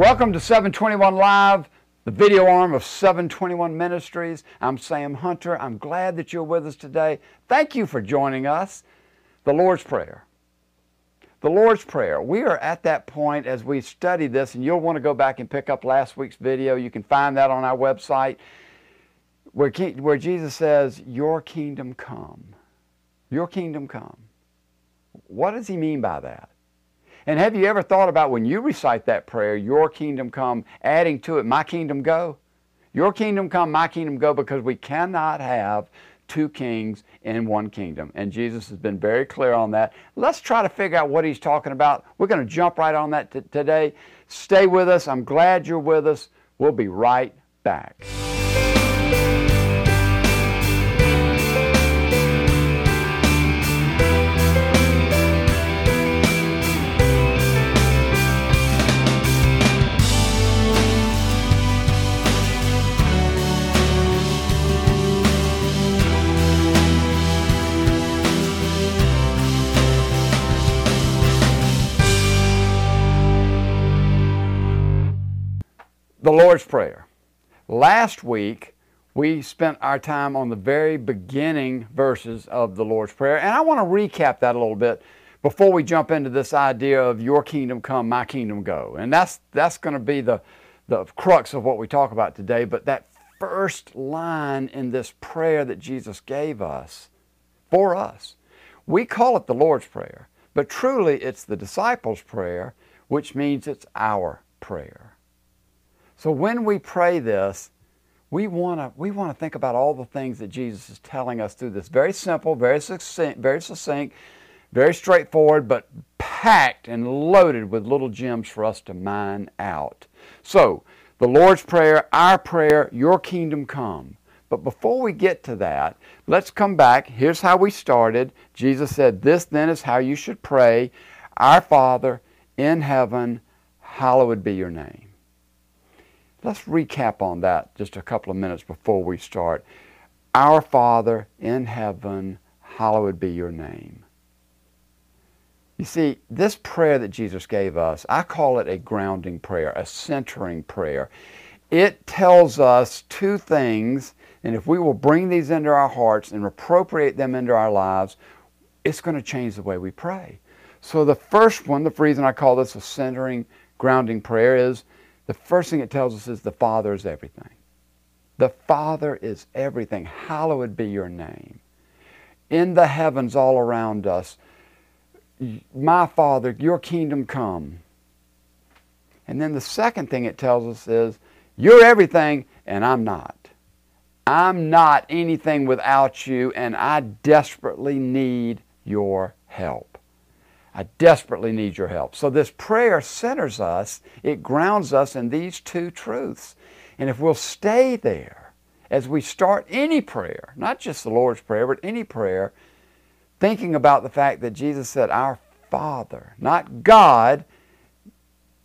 Welcome to 721 Live, the video arm of 721 Ministries. I'm Sam Hunter. I'm glad that you're with us today. Thank you for joining us. The Lord's Prayer. The Lord's Prayer. We are at that point as we study this, and you'll want to go back and pick up last week's video. You can find that on our website where, where Jesus says, Your kingdom come. Your kingdom come. What does he mean by that? And have you ever thought about when you recite that prayer, Your kingdom come, adding to it, My kingdom go? Your kingdom come, my kingdom go, because we cannot have two kings in one kingdom. And Jesus has been very clear on that. Let's try to figure out what he's talking about. We're going to jump right on that t- today. Stay with us. I'm glad you're with us. We'll be right back. The Lord's Prayer. Last week, we spent our time on the very beginning verses of the Lord's Prayer, and I want to recap that a little bit before we jump into this idea of your kingdom come, my kingdom go. And that's, that's going to be the, the crux of what we talk about today. But that first line in this prayer that Jesus gave us for us, we call it the Lord's Prayer, but truly it's the disciples' prayer, which means it's our prayer. So when we pray this, we want to we want to think about all the things that Jesus is telling us through this very simple, very succinct, very succinct, very straightforward, but packed and loaded with little gems for us to mine out. So, the Lord's Prayer, our prayer, your kingdom come. But before we get to that, let's come back. Here's how we started. Jesus said, This then is how you should pray Our Father in heaven, hallowed be your name. Let's recap on that just a couple of minutes before we start. Our Father in heaven, hallowed be your name. You see, this prayer that Jesus gave us, I call it a grounding prayer, a centering prayer. It tells us two things, and if we will bring these into our hearts and appropriate them into our lives, it's going to change the way we pray. So, the first one, the reason I call this a centering, grounding prayer is the first thing it tells us is the Father is everything. The Father is everything. Hallowed be your name. In the heavens all around us, my Father, your kingdom come. And then the second thing it tells us is, you're everything and I'm not. I'm not anything without you and I desperately need your help. I desperately need your help. So this prayer centers us, it grounds us in these two truths. And if we'll stay there as we start any prayer, not just the Lord's Prayer, but any prayer, thinking about the fact that Jesus said, Our Father, not God.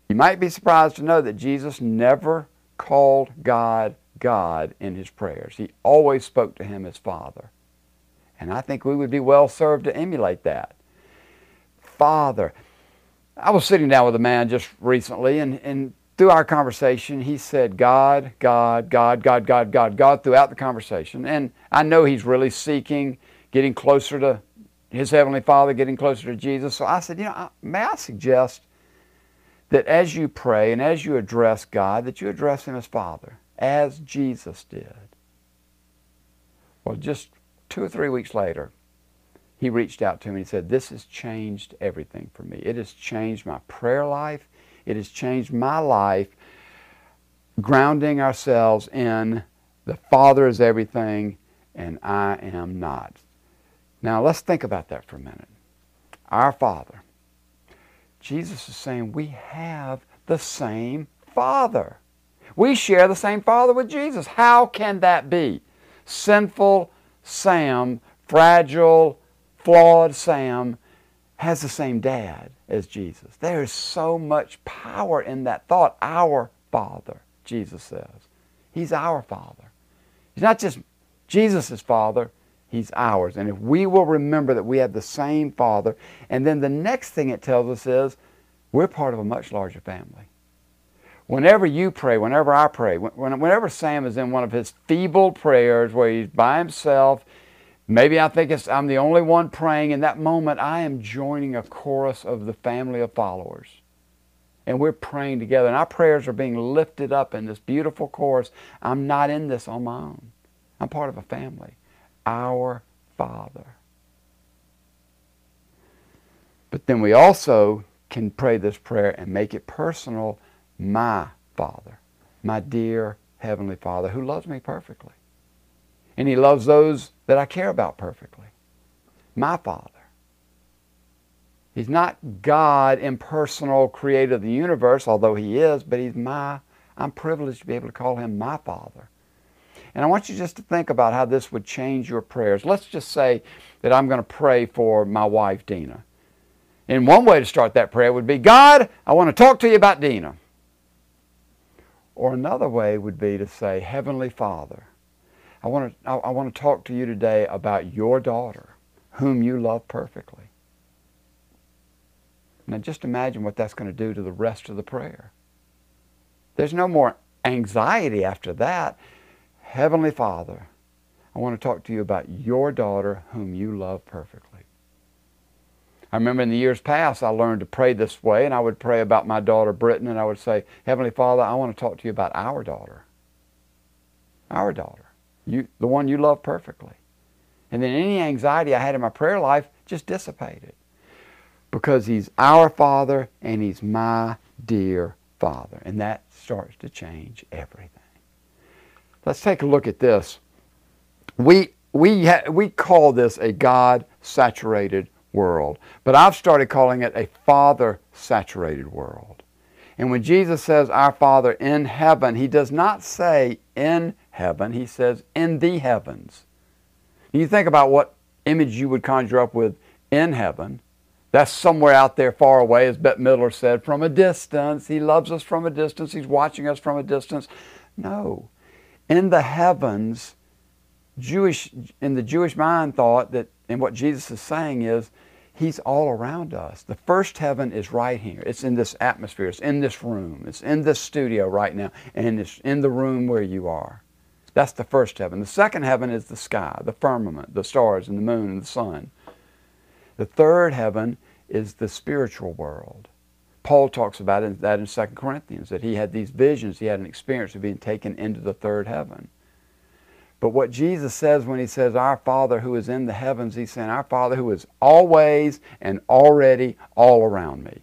You might be surprised to know that Jesus never called God God in his prayers. He always spoke to him as Father. And I think we would be well served to emulate that. Father. I was sitting down with a man just recently, and, and through our conversation, he said, God, God, God, God, God, God, God, throughout the conversation. And I know he's really seeking, getting closer to his Heavenly Father, getting closer to Jesus. So I said, you know, may I suggest that as you pray and as you address God, that you address Him as Father, as Jesus did. Well, just two or three weeks later, he reached out to me and said, This has changed everything for me. It has changed my prayer life. It has changed my life, grounding ourselves in the Father is everything and I am not. Now let's think about that for a minute. Our Father. Jesus is saying we have the same Father. We share the same Father with Jesus. How can that be? Sinful Sam, fragile, flawed Sam has the same dad as Jesus. There is so much power in that thought. Our Father, Jesus says. He's our Father. He's not just Jesus' Father, He's ours. And if we will remember that we have the same Father, and then the next thing it tells us is we're part of a much larger family. whenever you pray, whenever I pray, whenever Sam is in one of his feeble prayers where he's by himself, maybe I think it's, I'm the only one praying, in that moment I am joining a chorus of the family of followers. And we're praying together, and our prayers are being lifted up in this beautiful chorus. I'm not in this on my own. I'm part of a family. Our Father. But then we also can pray this prayer and make it personal my Father, my dear Heavenly Father, who loves me perfectly. And He loves those that I care about perfectly. My Father. He's not God, impersonal creator of the universe, although He is, but He's my, I'm privileged to be able to call Him my Father. And I want you just to think about how this would change your prayers. Let's just say that I'm going to pray for my wife, Dina. And one way to start that prayer would be God, I want to talk to you about Dina. Or another way would be to say, Heavenly Father, I want to, I, want to talk to you today about your daughter, whom you love perfectly. Now just imagine what that's going to do to the rest of the prayer. There's no more anxiety after that. Heavenly Father, I want to talk to you about your daughter whom you love perfectly. I remember in the years past, I learned to pray this way, and I would pray about my daughter, Brittany, and I would say, Heavenly Father, I want to talk to you about our daughter. Our daughter. You, the one you love perfectly. And then any anxiety I had in my prayer life just dissipated. Because He's our Father and He's my dear Father. And that starts to change everything. Let's take a look at this. We, we, ha- we call this a God saturated world. But I've started calling it a Father saturated world. And when Jesus says, Our Father in heaven, he does not say in heaven, he says in the heavens. You think about what image you would conjure up with in heaven. That's somewhere out there far away, as Bette Midler said, from a distance. He loves us from a distance. He's watching us from a distance. No. In the heavens, Jewish in the Jewish mind thought that and what Jesus is saying is He's all around us. The first heaven is right here. It's in this atmosphere. It's in this room. It's in this studio right now. And it's in the room where you are. That's the first heaven. The second heaven is the sky, the firmament, the stars and the moon and the sun. The third heaven is the spiritual world. Paul talks about that in 2 Corinthians, that he had these visions, he had an experience of being taken into the third heaven. But what Jesus says when he says, Our Father who is in the heavens, he's saying, Our Father who is always and already all around me.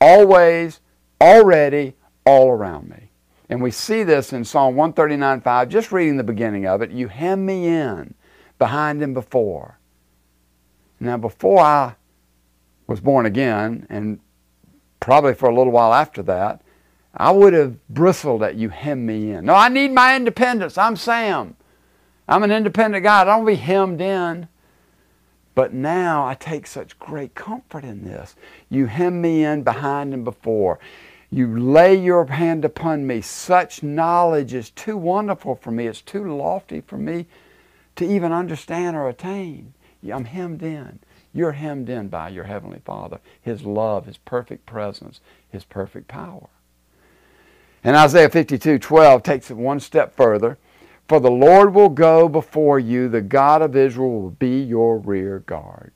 Always, already, all around me. And we see this in Psalm 139 5, just reading the beginning of it. You hem me in behind and before. Now, before I was born again, and probably for a little while after that, I would have bristled at you hem me in. No, I need my independence. I'm Sam. I'm an independent guy. I don't be hemmed in. But now I take such great comfort in this. You hem me in behind and before. You lay your hand upon me. Such knowledge is too wonderful for me. It's too lofty for me to even understand or attain. I'm hemmed in. You're hemmed in by your Heavenly Father, His love, His perfect presence, His perfect power. And Isaiah 52 12 takes it one step further. For the Lord will go before you, the God of Israel will be your rear guard.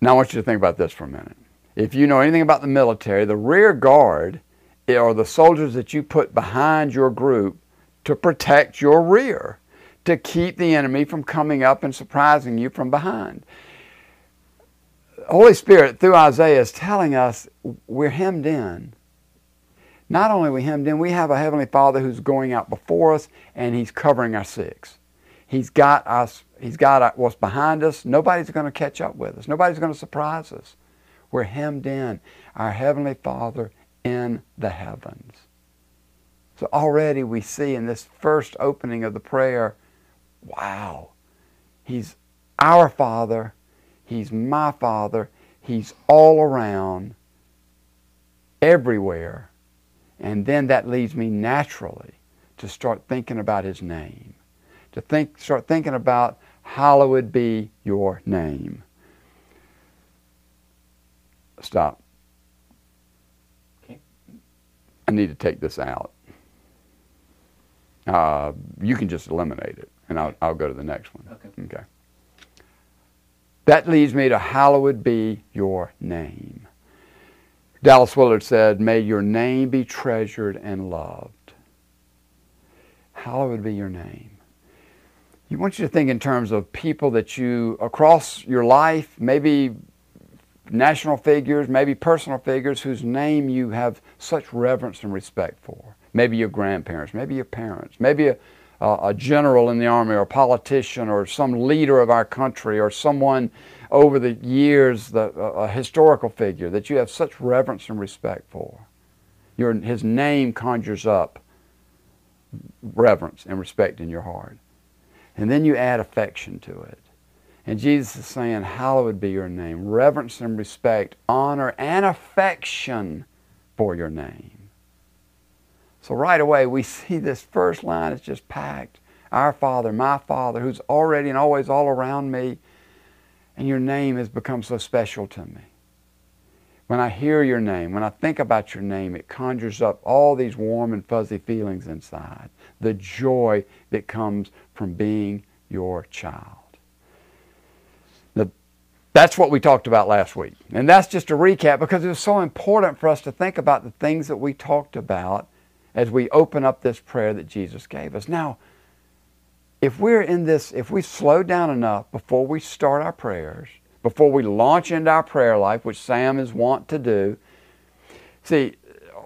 Now I want you to think about this for a minute. If you know anything about the military, the rear guard eh, are the soldiers that you put behind your group to protect your rear, to keep the enemy from coming up and surprising you from behind. Holy Spirit, through Isaiah, is telling us we're hemmed in not only are we hemmed in, we have a Heavenly Father who's going out before us and He's covering our six. He's got us, He's got what's behind us. Nobody's going to catch up with us. Nobody's going to surprise us. We're hemmed in. Our Heavenly Father in the heavens. So already we see in this first opening of the prayer, wow, He's our Father. He's my Father. He's all around, everywhere and then that leads me naturally to start thinking about his name, to think, start thinking about hallowed be your name. Stop. I need to take this out. Uh, you can just eliminate it, and I'll, I'll go to the next one. Okay. Okay. That leads me to hallowed be your name. Dallas Willard said, May your name be treasured and loved. Hallowed be your name. You want you to think in terms of people that you, across your life, maybe national figures, maybe personal figures whose name you have such reverence and respect for. Maybe your grandparents, maybe your parents, maybe a, a, general in the army or a politician or some leader of our country or someone over the years, the, a historical figure that you have such reverence and respect for. Your, his name conjures up reverence and respect in your heart. And then you add affection to it. And Jesus is saying, Hallowed be your name. Reverence and respect, honor, and affection for your name. So right away, we see this first line is just packed. Our Father, my Father, who's already and always all around me, and your name has become so special to me. When I hear your name, when I think about your name, it conjures up all these warm and fuzzy feelings inside. The joy that comes from being your child. That's what we talked about last week. And that's just a recap because it was so important for us to think about the things that we talked about as we open up this prayer that Jesus gave us. Now, if we're in this, if we slow down enough before we start our prayers, before we launch into our prayer life, which Sam is wont to do, see,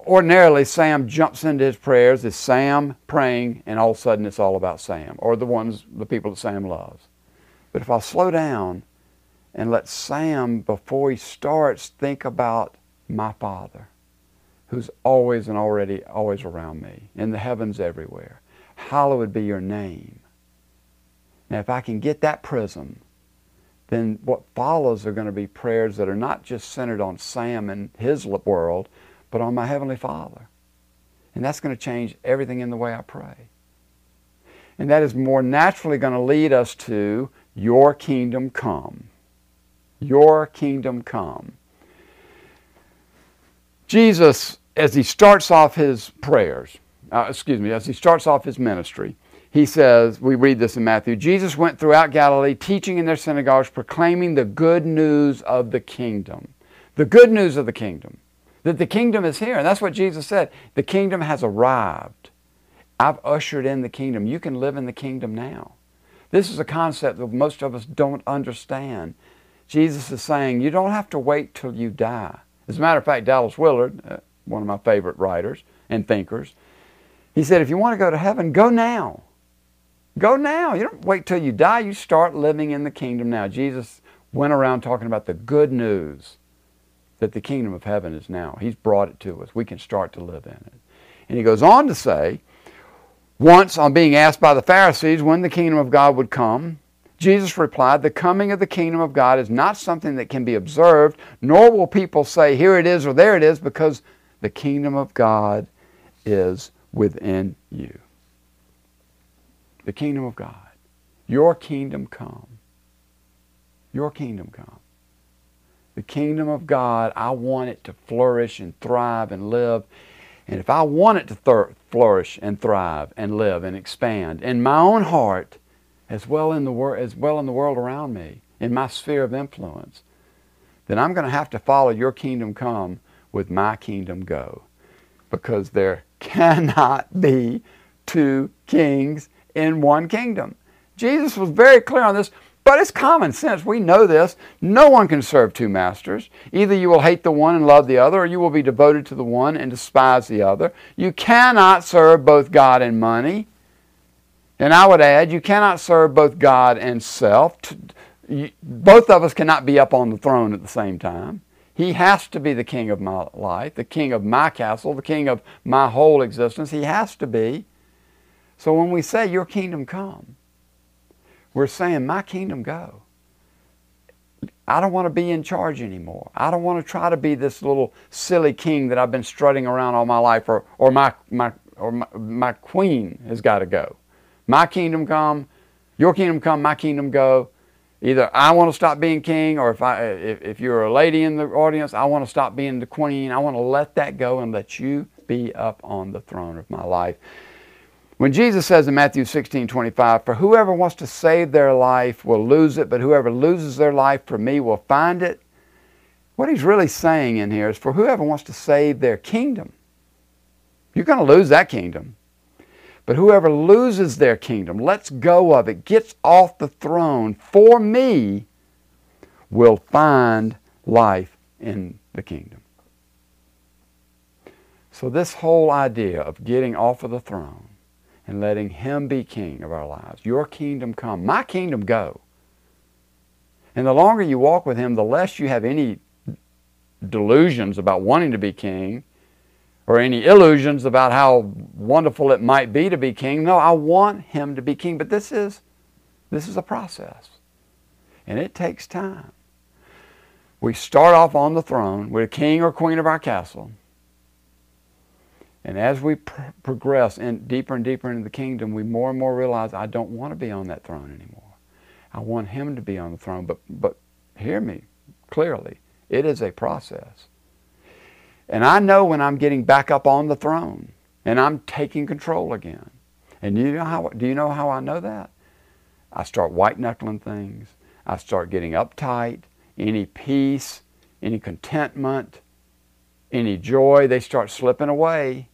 ordinarily Sam jumps into his prayers, is Sam praying, and all of a sudden it's all about Sam or the ones, the people that Sam loves. But if I slow down and let Sam, before he starts, think about my Father, who's always and already always around me, in the heavens everywhere. Hallowed be your name. Now, if I can get that prism, then what follows are going to be prayers that are not just centered on Sam and his world, but on my Heavenly Father. And that's going to change everything in the way I pray. And that is more naturally going to lead us to your kingdom come. Your kingdom come. Jesus, as he starts off his prayers, uh, excuse me, as he starts off his ministry, he says, we read this in Matthew Jesus went throughout Galilee, teaching in their synagogues, proclaiming the good news of the kingdom. The good news of the kingdom. That the kingdom is here. And that's what Jesus said. The kingdom has arrived. I've ushered in the kingdom. You can live in the kingdom now. This is a concept that most of us don't understand. Jesus is saying you don't have to wait till you die. As a matter of fact, Dallas Willard, uh, one of my favorite writers and thinkers, he said, if you want to go to heaven, go now. Go now. You don't wait till you die. You start living in the kingdom now. Jesus went around talking about the good news that the kingdom of heaven is now. He's brought it to us. We can start to live in it. And he goes on to say, once on being asked by the Pharisees when the kingdom of God would come, Jesus replied, The coming of the kingdom of God is not something that can be observed, nor will people say, Here it is or there it is, because the kingdom of God is within you. The kingdom of God. Your kingdom come. Your kingdom come. The kingdom of God, I want it to flourish and thrive and live. And if I want it to thir- flourish and thrive and live and expand in my own heart, as well in the wor- as well in the world around me, in my sphere of influence, then I'm going to have to follow your kingdom come with my kingdom go. Because there cannot be two kings in one kingdom. Jesus was very clear on this, but it's common sense. We know this. No one can serve two masters. Either you will hate the one and love the other, or you will be devoted to the one and despise the other. You cannot serve both God and money. And I would add, you cannot serve both God and self. Both of us cannot be up on the throne at the same time. He has to be the king of my life, the king of my castle, the king of my whole existence. He has to be. So when we say, Your kingdom come, we're saying, My kingdom go. I don't want to be in charge anymore. I don't want to try to be this little silly king that I've been strutting around all my life, or, or, my, my, or my, my queen has got to go. My kingdom come, your kingdom come, my kingdom go. Either I want to stop being king, or if, I, if, if you're a lady in the audience, I want to stop being the queen. I want to let that go and let you be up on the throne of my life. When Jesus says in Matthew 16, 25, For whoever wants to save their life will lose it, but whoever loses their life for me will find it. What he's really saying in here is for whoever wants to save their kingdom, you're going to lose that kingdom. But whoever loses their kingdom, lets go of it, gets off the throne for me, will find life in the kingdom. So, this whole idea of getting off of the throne and letting Him be king of our lives. Your kingdom come, my kingdom go. And the longer you walk with Him, the less you have any delusions about wanting to be king or any illusions about how wonderful it might be to be king. No, I want Him to be king. But this is, this is a process. And it takes time. We start off on the throne. We're king or queen of our castle. And as we pr- progress in deeper and deeper into the kingdom, we more and more realize I don't want to be on that throne anymore. I want Him to be on the throne. But, but hear me clearly. It is a process. And I know when I'm getting back up on the throne and I'm taking control again. And you know how, do you know how I know that? I start white knuckling things. I start getting uptight. Any peace, any contentment, any joy, they start slipping away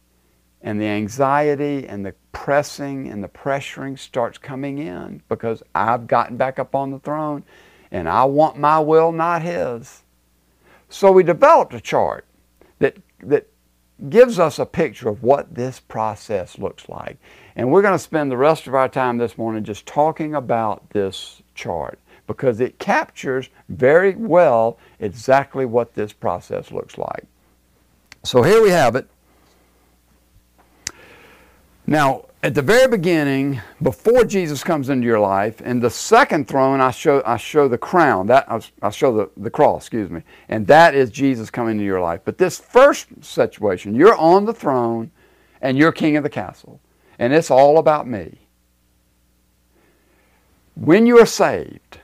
and the anxiety and the pressing and the pressuring starts coming in because I've gotten back up on the throne and I want my will, not his. So we developed a chart that, that gives us a picture of what this process looks like. And we're going to spend the rest of our time this morning just talking about this chart because it captures very well exactly what this process looks like. So here we have it. Now, at the very beginning, before Jesus comes into your life, in the second throne, I show, I show the crown. That I show the, the cross, excuse me. And that is Jesus coming into your life. But this first situation, you're on the throne and you're king of the castle. And it's all about me. When you are saved,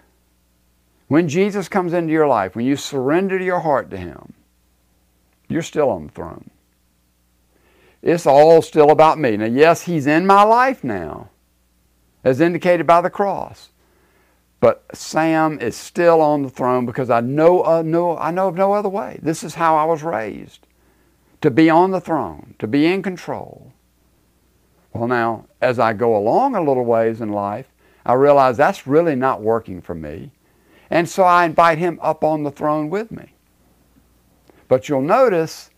when Jesus comes into your life, when you surrender your heart to Him, you're still on the throne. It's all still about me. Now, yes, He's in my life now, as indicated by the cross. But Sam is still on the throne because I know, uh, no, I know of no other way. This is how I was raised to be on the throne, to be in control. Well, now, as I go along a little ways in life, I realize that's really not working for me. And so I invite him up on the throne with me. But you'll notice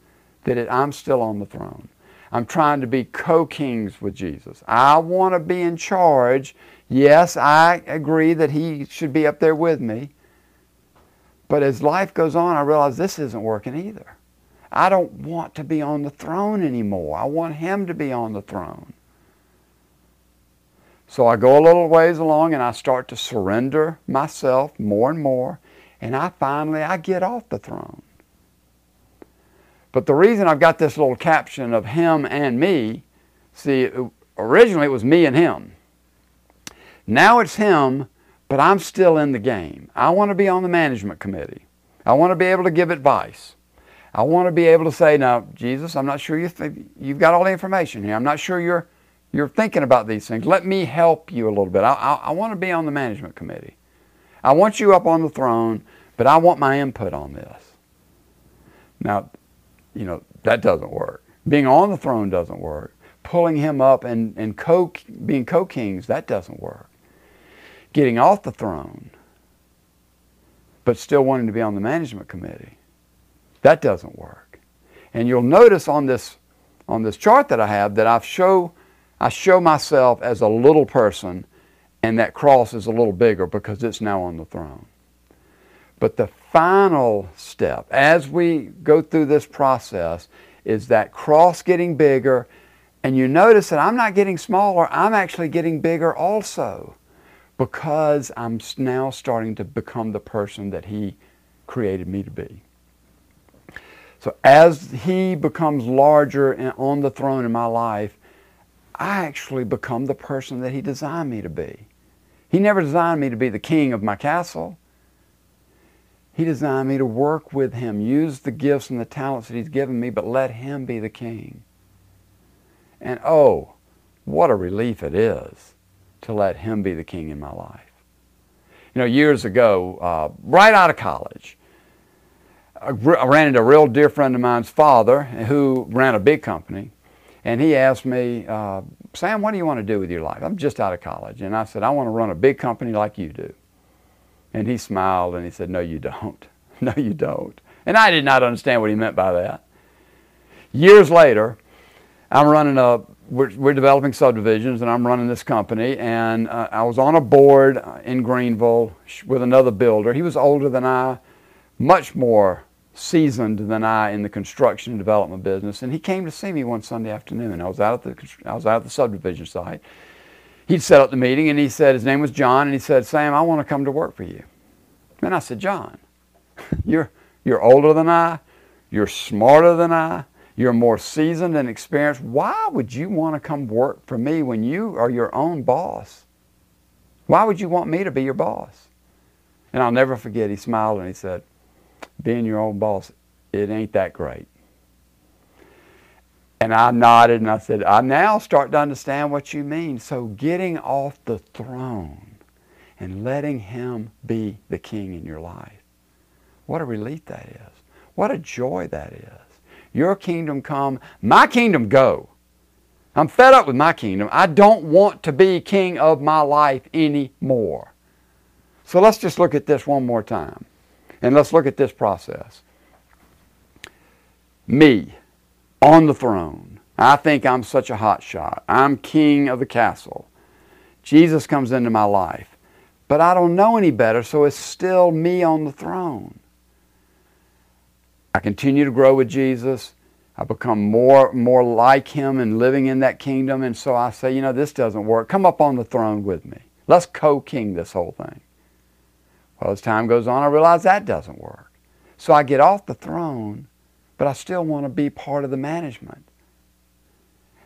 that it, I'm still on the throne. I'm trying to be co kings with Jesus. I want to be in charge. Yes, I agree that He should be up there with me. But as life goes on, I realize this isn't working either. I don't want to be on the throne anymore. I want Him to be on the throne. So I go a little ways along and I start to surrender myself more and more. And I finally, I get off the throne. But the reason I've got this little caption of him and me, see, originally it was me and him. Now it's him, but I'm still in the game. I want to be on the management committee. I want to be able to give advice. I want to be able to say, now, Jesus, I'm not sure you th- you've got all the information here. I'm not sure you're, you're thinking about these things. Let me help you a little bit. I, I, I want to be on the management committee. I want you up on the throne, but I want my input on this. Now, you know, that doesn't work. Being on the throne doesn't work. Pulling him up and, and co, being co kings, that doesn't work. Getting off the throne, but still wanting to be on the management committee, that doesn't work. And you'll notice on this, on this chart that I have that I show, I show myself as a little person, and that cross is a little bigger because it's now on the throne. But the final step as we go through this process is that cross getting bigger. And you notice that I'm not getting smaller, I'm actually getting bigger also because I'm now starting to become the person that He created me to be. So as He becomes larger and on the throne in my life, I actually become the person that He designed me to be. He never designed me to be the king of my castle. He designed me to work with Him, use the gifts and the talents that He's given me, but let Him be the king. And oh, what a relief it is to let Him be the King in my life. You know, years ago, uh, right out of college, I ran into a real dear friend of mine's father who ran a big company. And he asked me, uh, Sam, what do you want to do with your life? I'm just out of college. And I said, I want to run a big company like you do. And he smiled and he said, No, you don't. No, you don't. And I did not understand what he meant by that. Years later, I'm running a, we're, we're developing subdivisions and I'm running this company. And uh, I was on a board in Greenville with another builder. He was older than I, much more seasoned than I in the construction and development business. And he came to see me one Sunday afternoon. I was out at the, I was out at the subdivision site. He'd set up the meeting and he said, his name was John, and he said, Sam, I want to come to work for you. And I said, John, you're, you're older than I, you're smarter than I, you're more seasoned and experienced. Why would you want to come work for me when you are your own boss? Why would you want me to be your boss? And I'll never forget, he smiled and he said, Being your own boss, it ain't that great. And I nodded and I said, I now start to understand what you mean. So getting off the throne and letting him be the king in your life. What a relief that is. What a joy that is. Your kingdom come, my kingdom go. I'm fed up with my kingdom. I don't want to be king of my life anymore. So let's just look at this one more time. And let's look at this process. Me on the throne. I think I'm such a hot shot. I'm king of the castle. Jesus comes into my life. But I don't know any better, so it's still me on the throne. I continue to grow with Jesus. I become more more like him and living in that kingdom. And so I say, you know, this doesn't work. Come up on the throne with me. Let's co-king this whole thing. Well, as time goes on, I realize that doesn't work. So I get off the throne, but I still want to be part of the management.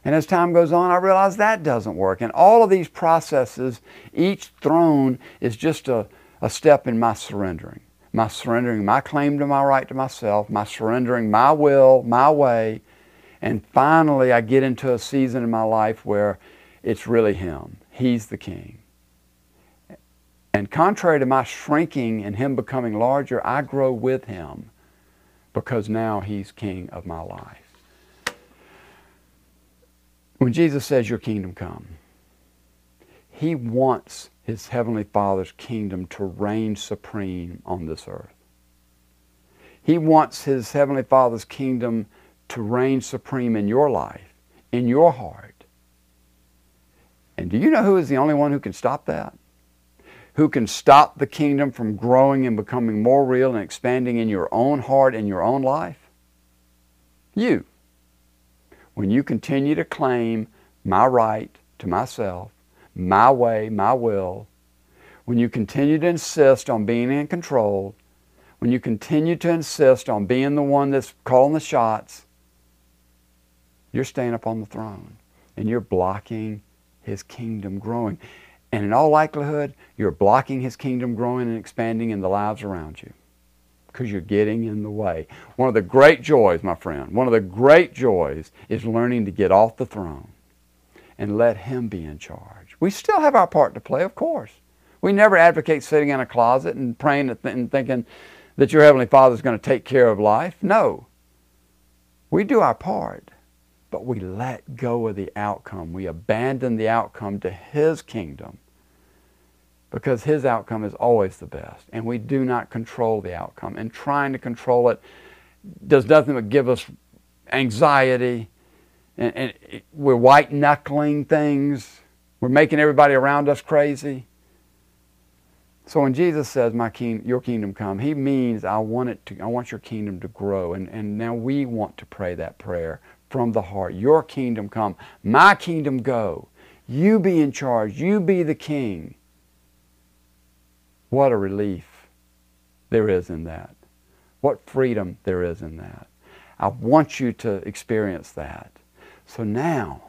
And as time goes on, I realize that doesn't work. And all of these processes, each throne is just a, a step in my surrendering my surrendering my claim to my right to myself, my surrendering my will, my way, and finally I get into a season in my life where it's really Him. He's the King. And contrary to my shrinking and Him becoming larger, I grow with Him because now He's King of my life. When Jesus says, Your kingdom come, He wants his Heavenly Father's kingdom to reign supreme on this earth. He wants His Heavenly Father's kingdom to reign supreme in your life, in your heart. And do you know who is the only one who can stop that? Who can stop the kingdom from growing and becoming more real and expanding in your own heart and your own life? You. When you continue to claim my right to myself my way, my will, when you continue to insist on being in control, when you continue to insist on being the one that's calling the shots, you're staying up on the throne and you're blocking his kingdom growing. And in all likelihood, you're blocking his kingdom growing and expanding in the lives around you because you're getting in the way. One of the great joys, my friend, one of the great joys is learning to get off the throne and let him be in charge. We still have our part to play, of course. We never advocate sitting in a closet and praying and thinking that your Heavenly Father is going to take care of life. No. We do our part, but we let go of the outcome. We abandon the outcome to His kingdom because His outcome is always the best. And we do not control the outcome. And trying to control it does nothing but give us anxiety. And, and we're white knuckling things we're making everybody around us crazy. So when Jesus says, "My king, your kingdom come," He means I want it to. I want your kingdom to grow, and and now we want to pray that prayer from the heart. Your kingdom come, my kingdom go. You be in charge. You be the king. What a relief there is in that. What freedom there is in that. I want you to experience that. So now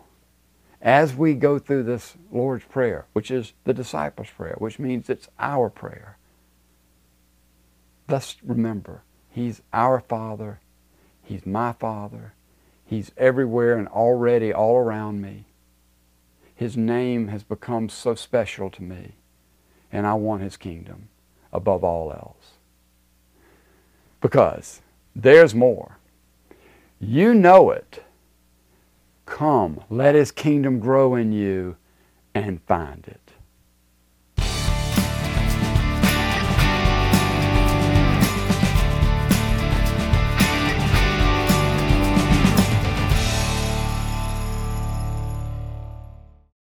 as we go through this Lord's Prayer, which is the disciples' prayer, which means it's our prayer, let's remember He's our Father, He's my Father, He's everywhere and already all around me. His name has become so special to me, and I want His kingdom above all else. Because there's more. You know it. Come, let His kingdom grow in you and find it.